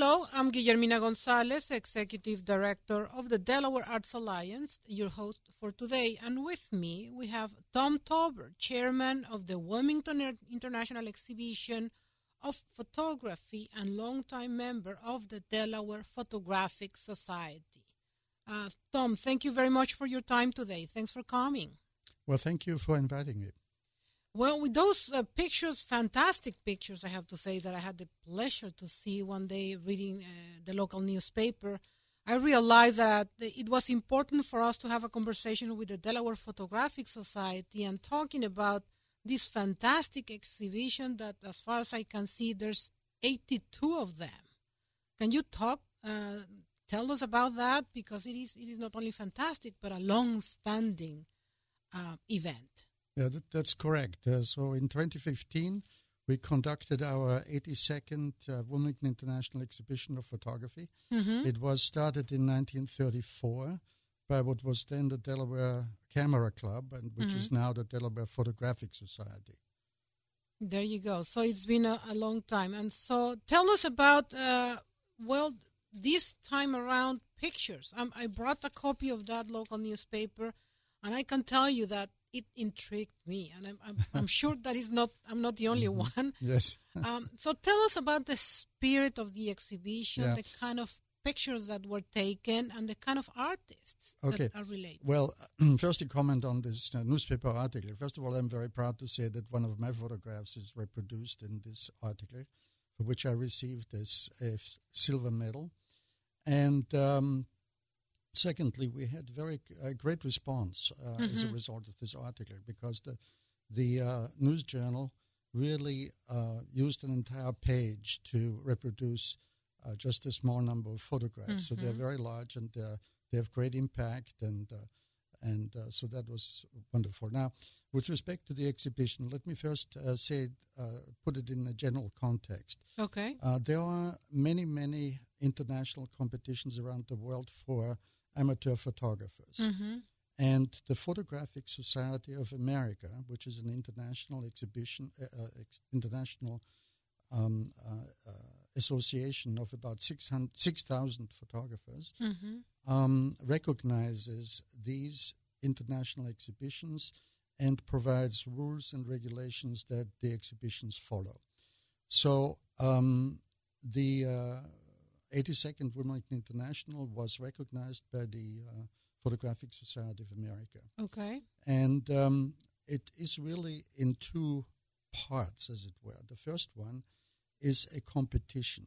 Hello, I'm Guillermina Gonzalez, Executive Director of the Delaware Arts Alliance, your host for today. And with me, we have Tom Tauber, Chairman of the Wilmington International Exhibition of Photography and longtime member of the Delaware Photographic Society. Uh, Tom, thank you very much for your time today. Thanks for coming. Well, thank you for inviting me. Well, with those uh, pictures, fantastic pictures, I have to say that I had the pleasure to see one day reading uh, the local newspaper. I realized that it was important for us to have a conversation with the Delaware Photographic Society and talking about this fantastic exhibition that, as far as I can see, there's 82 of them. Can you talk, uh, tell us about that? Because it is, it is not only fantastic, but a long-standing uh, event. Yeah, that, that's correct. Uh, so in 2015, we conducted our 82nd uh, Wilmington International Exhibition of Photography. Mm-hmm. It was started in 1934 by what was then the Delaware Camera Club, and which mm-hmm. is now the Delaware Photographic Society. There you go. So it's been a, a long time. And so tell us about, uh, well, this time around pictures. Um, I brought a copy of that local newspaper, and I can tell you that it intrigued me, and I'm, I'm, I'm sure that is not I'm not the only mm-hmm. one. Yes. um, so tell us about the spirit of the exhibition, yeah. the kind of pictures that were taken, and the kind of artists okay. that are related. Well, first to comment on this uh, newspaper article. First of all, I'm very proud to say that one of my photographs is reproduced in this article, for which I received this uh, silver medal, and. Um, Secondly, we had very uh, great response uh, mm-hmm. as a mm-hmm. result of this article because the the uh, news journal really uh, used an entire page to reproduce uh, just a small number of photographs. Mm-hmm. So they're mm-hmm. very large and they have great impact, and uh, and so that was wonderful. Now, with respect to the exhibition, let me first say put it in a general context. Okay. there are many many international competitions around the world for amateur photographers. Mm-hmm. And the Photographic Society of America, which is an international exhibition, uh, uh ex- international um, uh, uh, association of about 6,000 6, photographers, mm-hmm. um, recognizes these international exhibitions and provides rules and regulations that the exhibitions follow. So um, the uh, 82nd Wilmington International was recognized by the uh, Photographic Society of America. Okay. And um, it is really in two parts, as it were. The first one is a competition.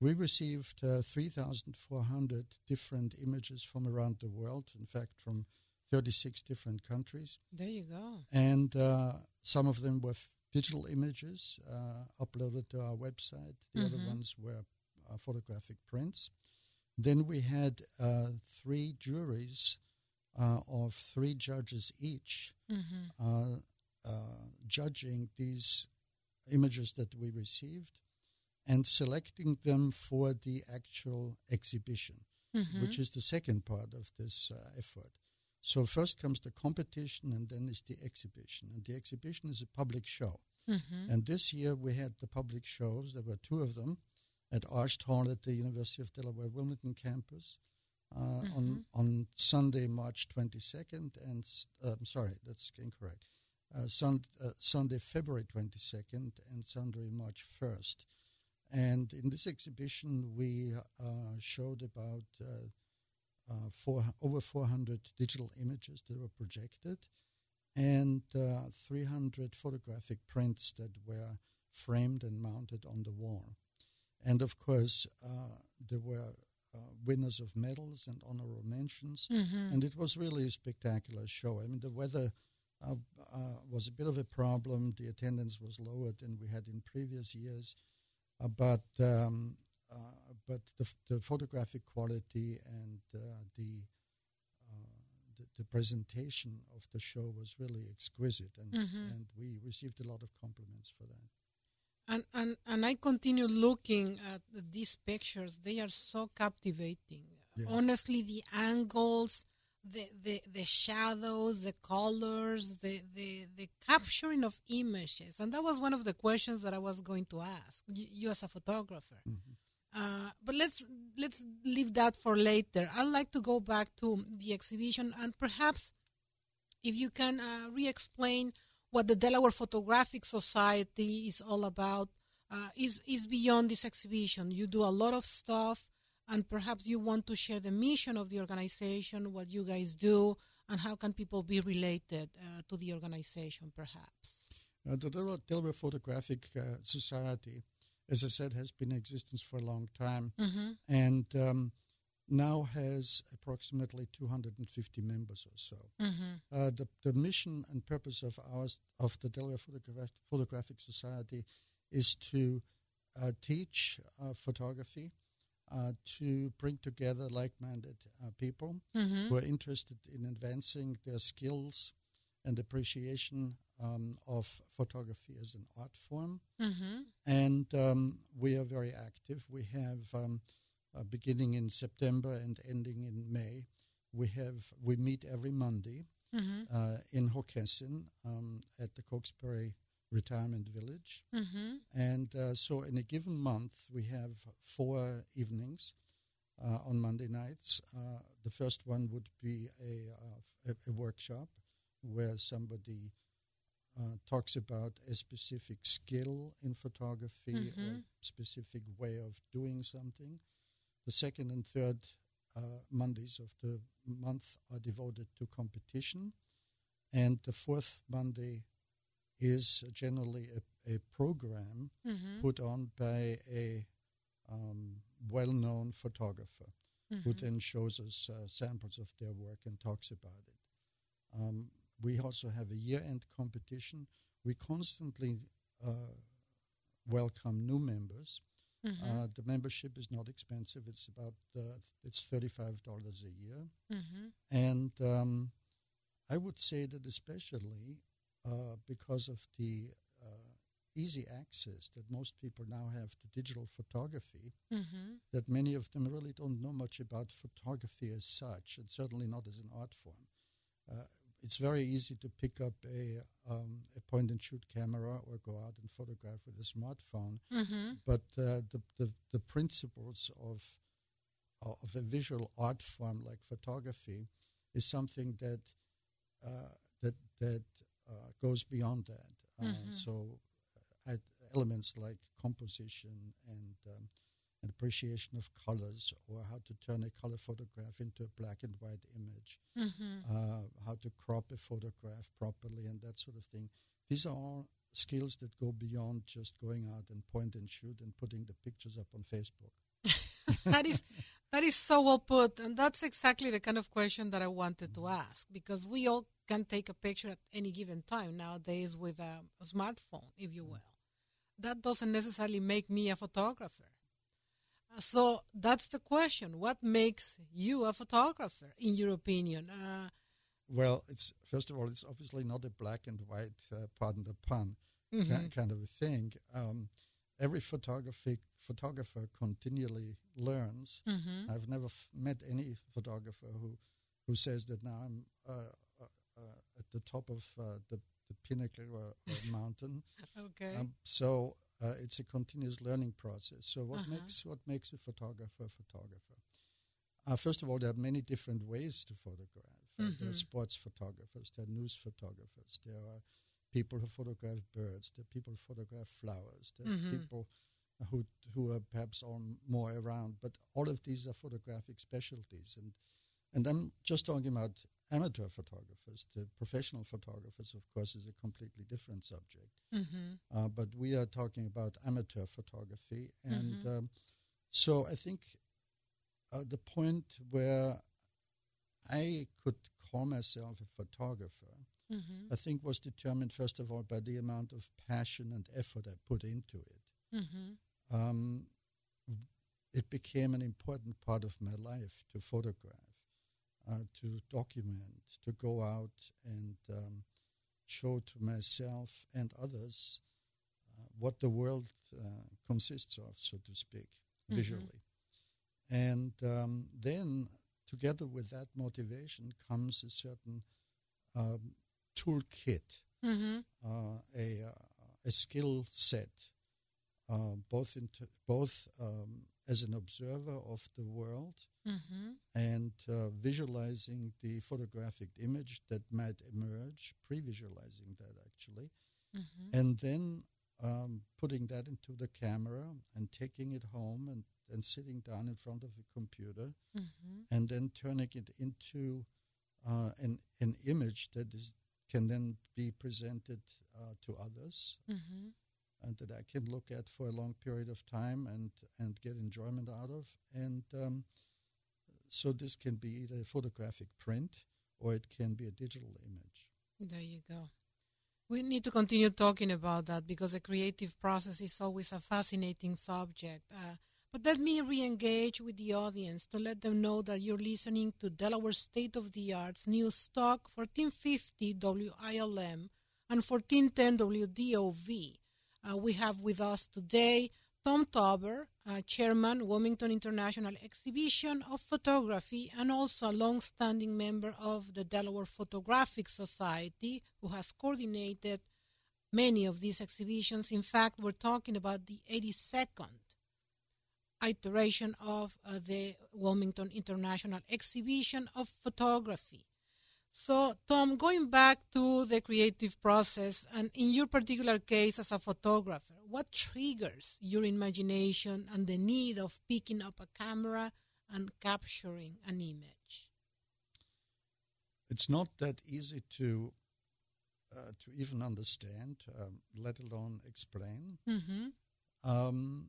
We received uh, 3,400 different images from around the world, in fact, from 36 different countries. There you go. And uh, some of them were f- digital images uh, uploaded to our website, the mm-hmm. other ones were photographic prints. Then we had uh, three juries uh, of three judges each mm-hmm. judging these images that we received and selecting them for the actual exhibition, mm-hmm. which is the second part of this uh, effort. So first comes the competition, and then is the exhibition. And the exhibition is a public show. Mm-hmm. And this year we had the public shows. There were two of them at Arsht at the University of Delaware Wilmington campus uh, mm-hmm. on on Sunday, March 22nd, and uh, I'm sorry, that's incorrect. Uh, sun, uh, Sunday, February 22nd, and Sunday, March 1st. And in this exhibition, we uh, showed about uh, four, over 400 digital images that were projected and 300 photographic prints that were framed and mounted on the wall. And of course, uh, there were uh, winners of medals and honorable mentions. Mm-hmm. And it was really a spectacular show. I mean, the weather uh, uh was a bit of a problem. The attendance was lower than we had in previous years. Uh, but um, uh, but the, the, photographic quality and the, the, the presentation of the show was really exquisite, and mm-hmm. and we received a lot of compliments for that. And, and and I continue looking at these pictures. They are so captivating. Yeah. Honestly, the angles, the, the the shadows, the colors, the, the the capturing of images, and that was one of the questions that I was going to ask you, you as a photographer. Mm-hmm. Uh, but let's let's leave that for later. I'd like to go back to the exhibition and perhaps if you can uh, re-explain what the Delaware Photographic Society is all about. Uh, is is beyond this exhibition. You do a lot of stuff, and perhaps you want to share the mission of the organization, what you guys do, and how can people be related uh, to the organization, perhaps. Uh, the Delaware Photographic uh, Society as I said, has been in existence for a long time mm-hmm. and um, now has approximately 250 members or so. Mm-hmm. Uh, the, the mission and purpose of ours, of the Delaware Photograph- Photographic Society, is to uh, teach uh, photography. Uh, to bring together like-minded uh, people mm-hmm. who are interested in advancing their skills and appreciation um, of photography as an art form. Mm-hmm. And um, we are very active. We have, um, uh, beginning in September and ending in May, we have we meet every Monday mm-hmm. uh, in Hockessin um, at the Cokesbury Retirement Village. Mm-hmm. And uh, so, in a given month, we have four evenings. Uh, on Monday nights, uh, the first one would be a, uh, a, a workshop where somebody uh, talks about a specific skill in photography mm-hmm. or specific way of doing something. The second and third uh, Mondays of the month are devoted to competition, and the fourth Monday is generally a, a program mm-hmm. put on by a um, well-known photographer mm-hmm. who then shows us uh, samples of their work and talks about it. Um, we also have a year-end competition. We constantly uh, welcome new members. Mm-hmm. Uh, the membership is not expensive. It's about uh, it's thirty-five dollars a year, mm-hmm. and um, I would say that especially uh, because of the uh, easy access that most people now have to digital photography, mm-hmm. that many of them really don't know much about photography as such, and certainly not as an art form. It's very easy to pick up a, um, a point and shoot camera or go out and photograph with a smartphone. Mm-hmm. But uh, the, the, the principles of of a visual art form like photography is something that uh, that that uh, goes beyond that. Uh, mm-hmm. So uh, elements like composition and um, an appreciation of colors or how to turn a color photograph into a black and white image, mm-hmm. uh, how to crop a photograph properly, and that sort of thing. These are all skills that go beyond just going out and point and shoot and putting the pictures up on Facebook. that is that is so well put, and that's exactly the kind of question that I wanted to ask because we all can take a picture at any given time nowadays with a, a smartphone, if you will. That doesn't necessarily make me a photographer. So that's the question. What makes you a photographer, in your opinion? Uh, well, it's first of all, it's obviously not a black and white, uh, pardon the pun, mm-hmm. kind of a thing. Um, every photography photographer continually learns. Mm-hmm. I've never f- met any photographer who who says that now I'm uh, uh, uh at the top of uh, the, the pinnacle or, or mountain. okay. Um, so uh, it's a continuous learning process. So what uh-huh. makes what makes a photographer a photographer? Uh, first of all, there are many different ways to photograph. Uh, mm-hmm. There are sports photographers, there are news photographers, there are people who photograph birds, there are people who photograph flowers, there are mm-hmm. people who who are perhaps on more around. But all of these are photographic specialties, and and I'm just talking about amateur photographers. The professional photographers, of course, is a completely different subject. Mm-hmm. Uh, but we are talking about amateur photography. And mm-hmm. um, so I think uh, the point where I could call myself a photographer, mm-hmm. I think was determined, first of all, by the amount of passion and effort I put into it. Mm-hmm. Um, it became an important part of my life to photograph uh, to document, to go out and um, show to myself and others uh, what the world uh, consists of, so to speak, mm-hmm. visually. And um, then, together with that motivation, comes a certain um, toolkit, mm-hmm. Uh, a, uh, a skill set, uh, both, in t- both um, as an observer of the world Mm-hmm. and uh, visualizing the photographic image that might emerge, pre visualizing that actually, Mm-hmm. and then um, putting that into the camera and taking it home and, and sitting down in front of a computer Mm-hmm. and then turning it into uh, an, an image that is, can then be presented uh, to others Mm-hmm. and that I can look at for a long period of time and, and get enjoyment out of. And um, so this can be either a photographic print or it can be a digital image. There you go. We need to continue talking about that because the creative process is always a fascinating subject. Uh, but let me re engage with the audience to let them know that you're listening to Delaware State of the Arts News Talk 1450 WILM and 1410 WDOV. Uh, we have with us today Tom Tauber, uh, Chairman, Wilmington International Exhibition of Photography, and also a long-standing member of the Delaware Photographic Society, who has coordinated many of these exhibitions. In fact, we're talking about the 82nd iteration of uh, the Wilmington International Exhibition of Photography. So, Tom, going back to the creative process, and in your particular case as a photographer, what triggers your imagination and the need of picking up a camera and capturing an image? It's not that easy to uh, to even understand, um, let alone explain. Mm-hmm. Um,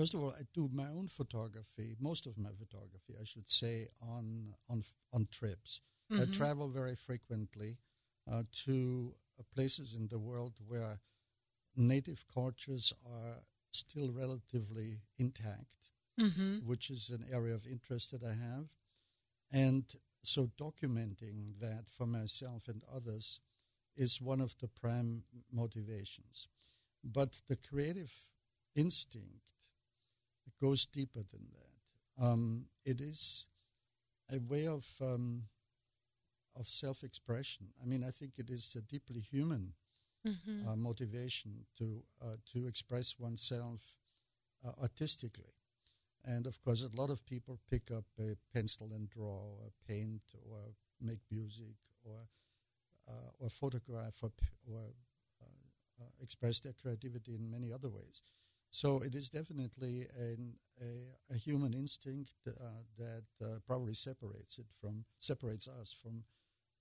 first of all, I do my own photography, most of my photography, I should say, on on on trips. I Mhm. travel very frequently uh, to uh, places in the world where native cultures are still relatively intact, Mm-hmm. which is an area of interest that I have. And so documenting that for myself and others is one of the prime motivations. But the creative instinct goes deeper than that. Um, it is a way of um, of self-expression. I mean, I think it is a deeply human Mm-hmm. uh, motivation to uh, to express oneself uh, artistically. And of course, a lot of people pick up a pencil and draw, or paint, or make music, or uh, or photograph, or, p- or uh, uh, express their creativity in many other ways. So it is definitely an, a, a human instinct uh, that uh, probably separates it from separates us from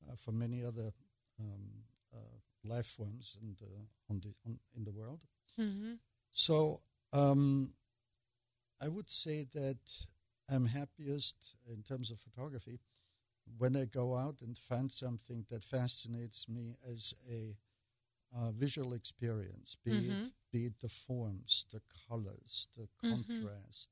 uh, from many other um, uh, life forms in the on the on, in the world. Mm-hmm. So um, I would say that I'm happiest in terms of photography when I go out and find something that fascinates me as a uh, visual experience, be it Mhm. Be it the forms, the colors, the Mhm. contrast,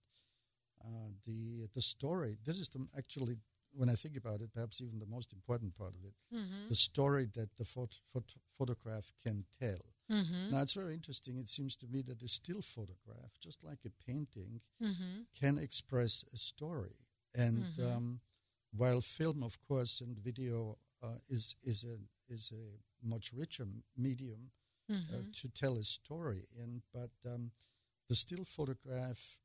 uh, the the story. This is the, actually when I think about it, perhaps even the most important part of it, Mm-hmm. the story that the phot- phot- photograph can tell. Mm-hmm. Now, it's very interesting. It seems to me that a still photograph, just like a painting, Mm-hmm. can express a story. And Mhm. um, while film, of course, and video uh, is is a is a much richer medium Mm-hmm. to tell a story in, but um, the still photograph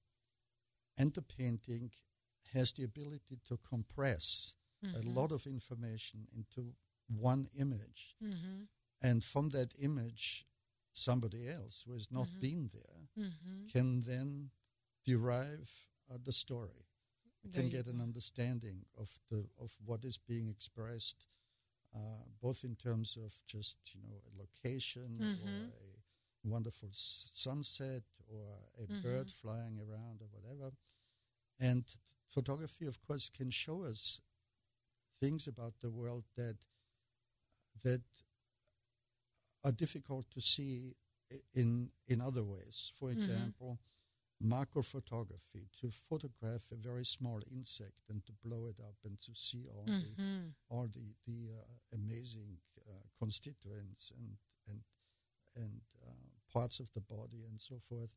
and the painting has the ability to compress a lot of information into one image Mm-hmm. and from that image somebody else who has not Mhm. been there Mm-hmm. can then derive uh, the story can get an understanding of the of what is being expressed uh, both in terms of just you know a location Mhm. or a wonderful s- sunset or a Mhm. bird flying around or whatever and photography of course can show us things about the world that that are difficult to see in in other ways. For Mhm. example, macrophotography to photograph a very small insect and to blow it up and to see all the Mm-hmm. all the the uh, amazing uh, constituents and and and uh, parts of the body and so forth,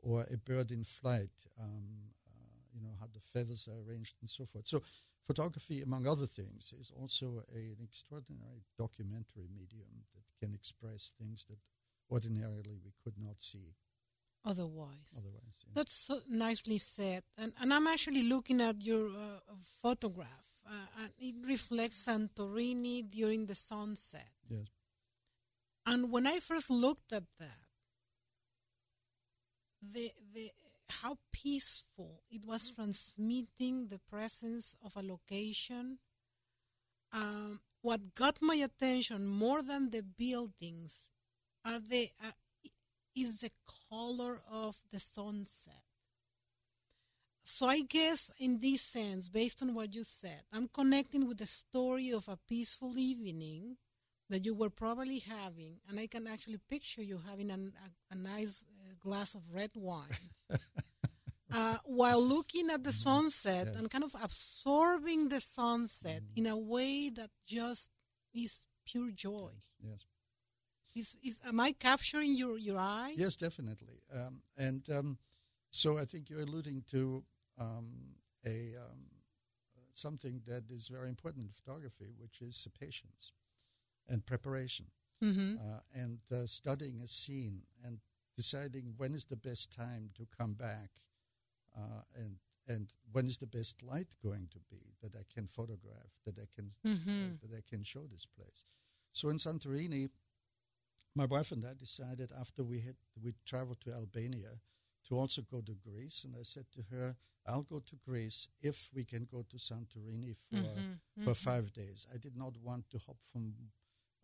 or a bird in flight. Um, uh, you know how the feathers are arranged and so forth. So, photography, among other things, is also a, an extraordinary documentary medium that can express things that ordinarily we could not see. Otherwise. Otherwise, yeah. That's so nicely said. And, and I'm actually looking at your uh, photograph, uh, and it reflects Santorini during the sunset. yes. And when I first looked at that, the the how peaceful it was transmitting the presence of a location. Um, what got my attention more than the buildings are the uh, is the color of the sunset. So I guess in this sense, based on what you said, I'm connecting with the story of a peaceful evening that you were probably having, and I can actually picture you having an, a, a nice uh, glass of red wine uh, while looking at the sunset Yes. and kind of absorbing the sunset in a way that just is pure joy. Yes. Is, is am I capturing your your eye? Yes, definitely. Um, and um, so I think you're alluding to um, a um, something that is very important in photography, which is patience and preparation, Mm-hmm. uh, and uh, studying a scene and deciding when is the best time to come back, uh, and and when is the best light going to be that I can photograph, that I can Mm-hmm. that I can show this place. So in Santorini, my wife and I decided after we had we traveled to Albania to also go to Greece, and I said to her, "I'll go to Greece if we can go to Santorini for Mm-hmm. for five days." I did not want to hop from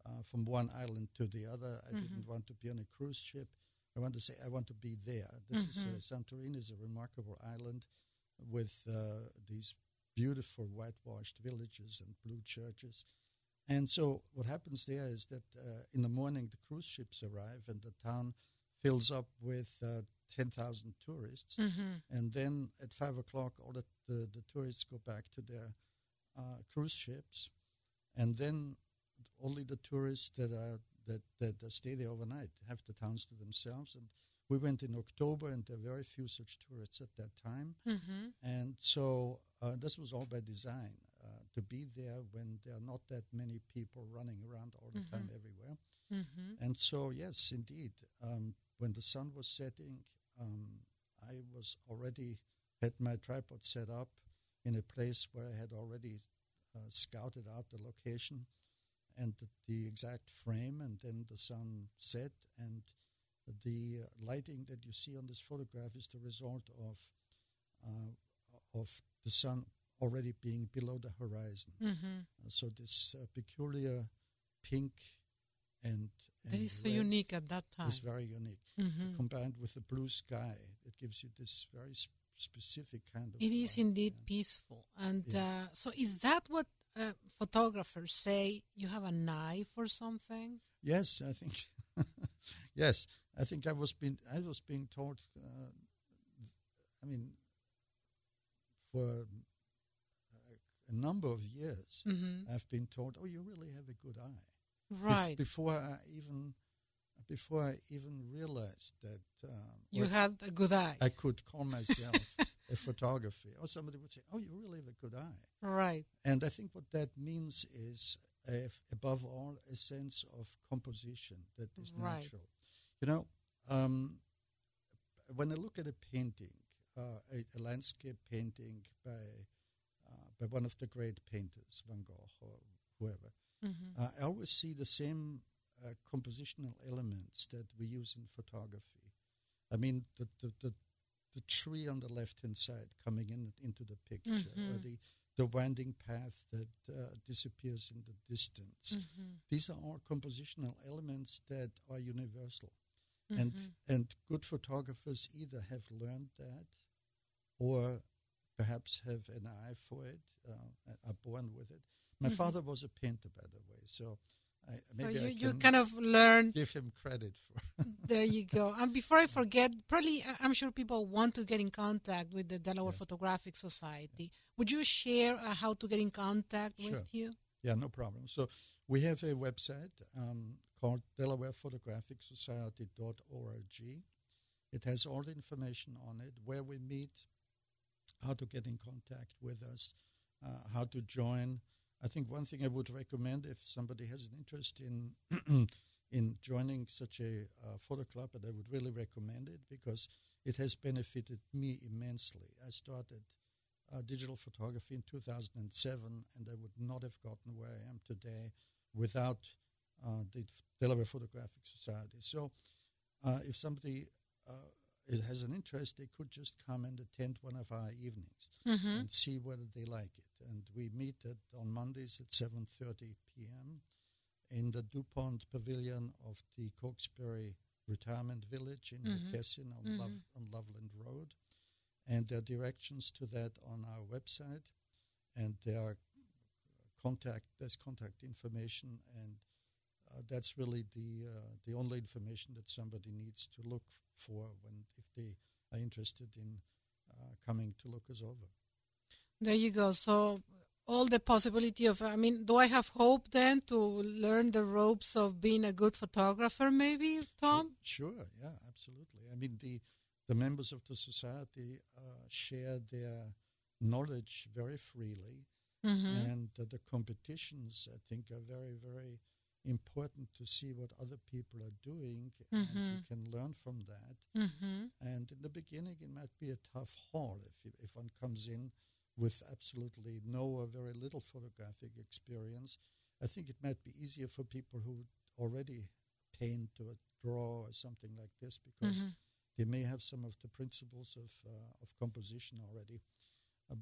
uh, from one island to the other. I didn't want to be on a cruise ship. I want to say I want to be there. This is uh, Santorini is a remarkable island with uh, these beautiful whitewashed villages and blue churches. And so what happens there is that uh, in the morning the cruise ships arrive and the town fills up with uh, 10,000 tourists. Mm-hmm. And then at 5 o'clock, all the, the, the tourists go back to their uh, cruise ships. And then only the tourists that, are, that, that, stay there overnight have the towns to themselves. And we went in October, and there were very few such tourists at that time. Mm-hmm. And so uh, this was all by design to be there when there are not that many people running around all the time everywhere. Mm-hmm. And so, yes, indeed, um, when the sun was setting, um, I was already had my tripod set up in a place where I had already uh, scouted out the location and the, the exact frame, and then the sun set, and the lighting that you see on this photograph is the result of uh, of the sun already being below the horizon. Mm-hmm. Uh, so this uh, peculiar pink and, and That is so unique at that time. It's very unique. Mhm. Combined with the blue sky, it gives you this very sp- specific kind of. It is light, indeed yeah. peaceful. And Yeah. uh, so, is that what uh, photographers say? You have an eye for something? Yes, I think. yes, I think I was being I was being told. Uh, I mean, for a, number of years, Mm-hmm. I've been told, "Oh, you really have a good eye." Bef- Right. before I even before I even realized that um, you had a good eye. I could call myself a photography, or somebody would say, "Oh, you really have a good eye." right. And I think what that means is, uh, above all, a sense of composition that is Right. natural. You know, um, when I look at a painting, uh, a, a landscape painting by by one of the great painters, Van Gogh or whoever, Mm-hmm. uh, I always see the same uh, compositional elements that we use in photography. I mean, the the, the, the tree on the left hand side coming in into the picture, or Mhm. the the winding path that uh, disappears in the distance. Mm-hmm. These are all compositional elements that are universal, Mm-hmm. and and good photographers either have learned that, or perhaps have an eye for it, uh, are born with it. My Mhm. father was a painter, by the way, so I, So maybe you, I you can kind of learned. give him credit for. there you go. And before I forget, probably I- I'm sure people want to get in contact with the Delaware Yes. Photographic Society. Would you share uh, how to get in contact Sure. with you? Yeah, no problem. So we have a website um, called DelawarePhotographicSociety.org. It has all the information on it, where we meet, how to get in contact with us, uh, how to join. I think one thing I would recommend if somebody has an interest in in joining such a uh, photo club, and I would really recommend it because it has benefited me immensely. I started uh, digital photography in 2007, and I would not have gotten where I am today without uh, the Delaware Photographic Society. So, uh, if somebody uh, has an interest, they could just come and attend one of our evenings Mm-hmm. and see whether they like it. And we meet at, on Mondays at 7:30 p.m. in the DuPont Pavilion of the Cokesbury Retirement Village in Mhm. Hockessin on, Love, on Loveland Road. And there are directions to that on our website, and there are contact. There's contact information, and uh, that's really the uh, the only information that somebody needs to look for when if they are interested in uh, coming to look us over. There you go. So all the possibility of I mean, do I have hope then to learn the ropes of being a good photographer maybe, Tom? Sure, yeah, absolutely. I mean, the the members of the society uh, share their knowledge very freely, Mm-hmm. and uh, the competitions I think are very, very important to see what other people are doing, and you Mhm. can learn from that. Mm-hmm. And in the beginning, it might be a tough haul if you, if one comes in with absolutely no or very little photographic experience. I think it might be easier for people who already paint or draw or something like this because Mhm. they may have some of the principles of uh, of composition already.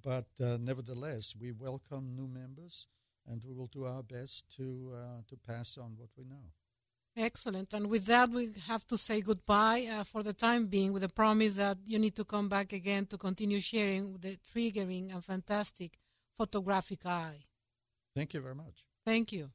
But uh, nevertheless, we welcome new members, and we will do our best to uh, to pass on what we know. Excellent. And with that, we have to say goodbye uh, for the time being with a promise that you need to come back again to continue sharing the triggering and fantastic photographic eye. Thank you very much. Thank you.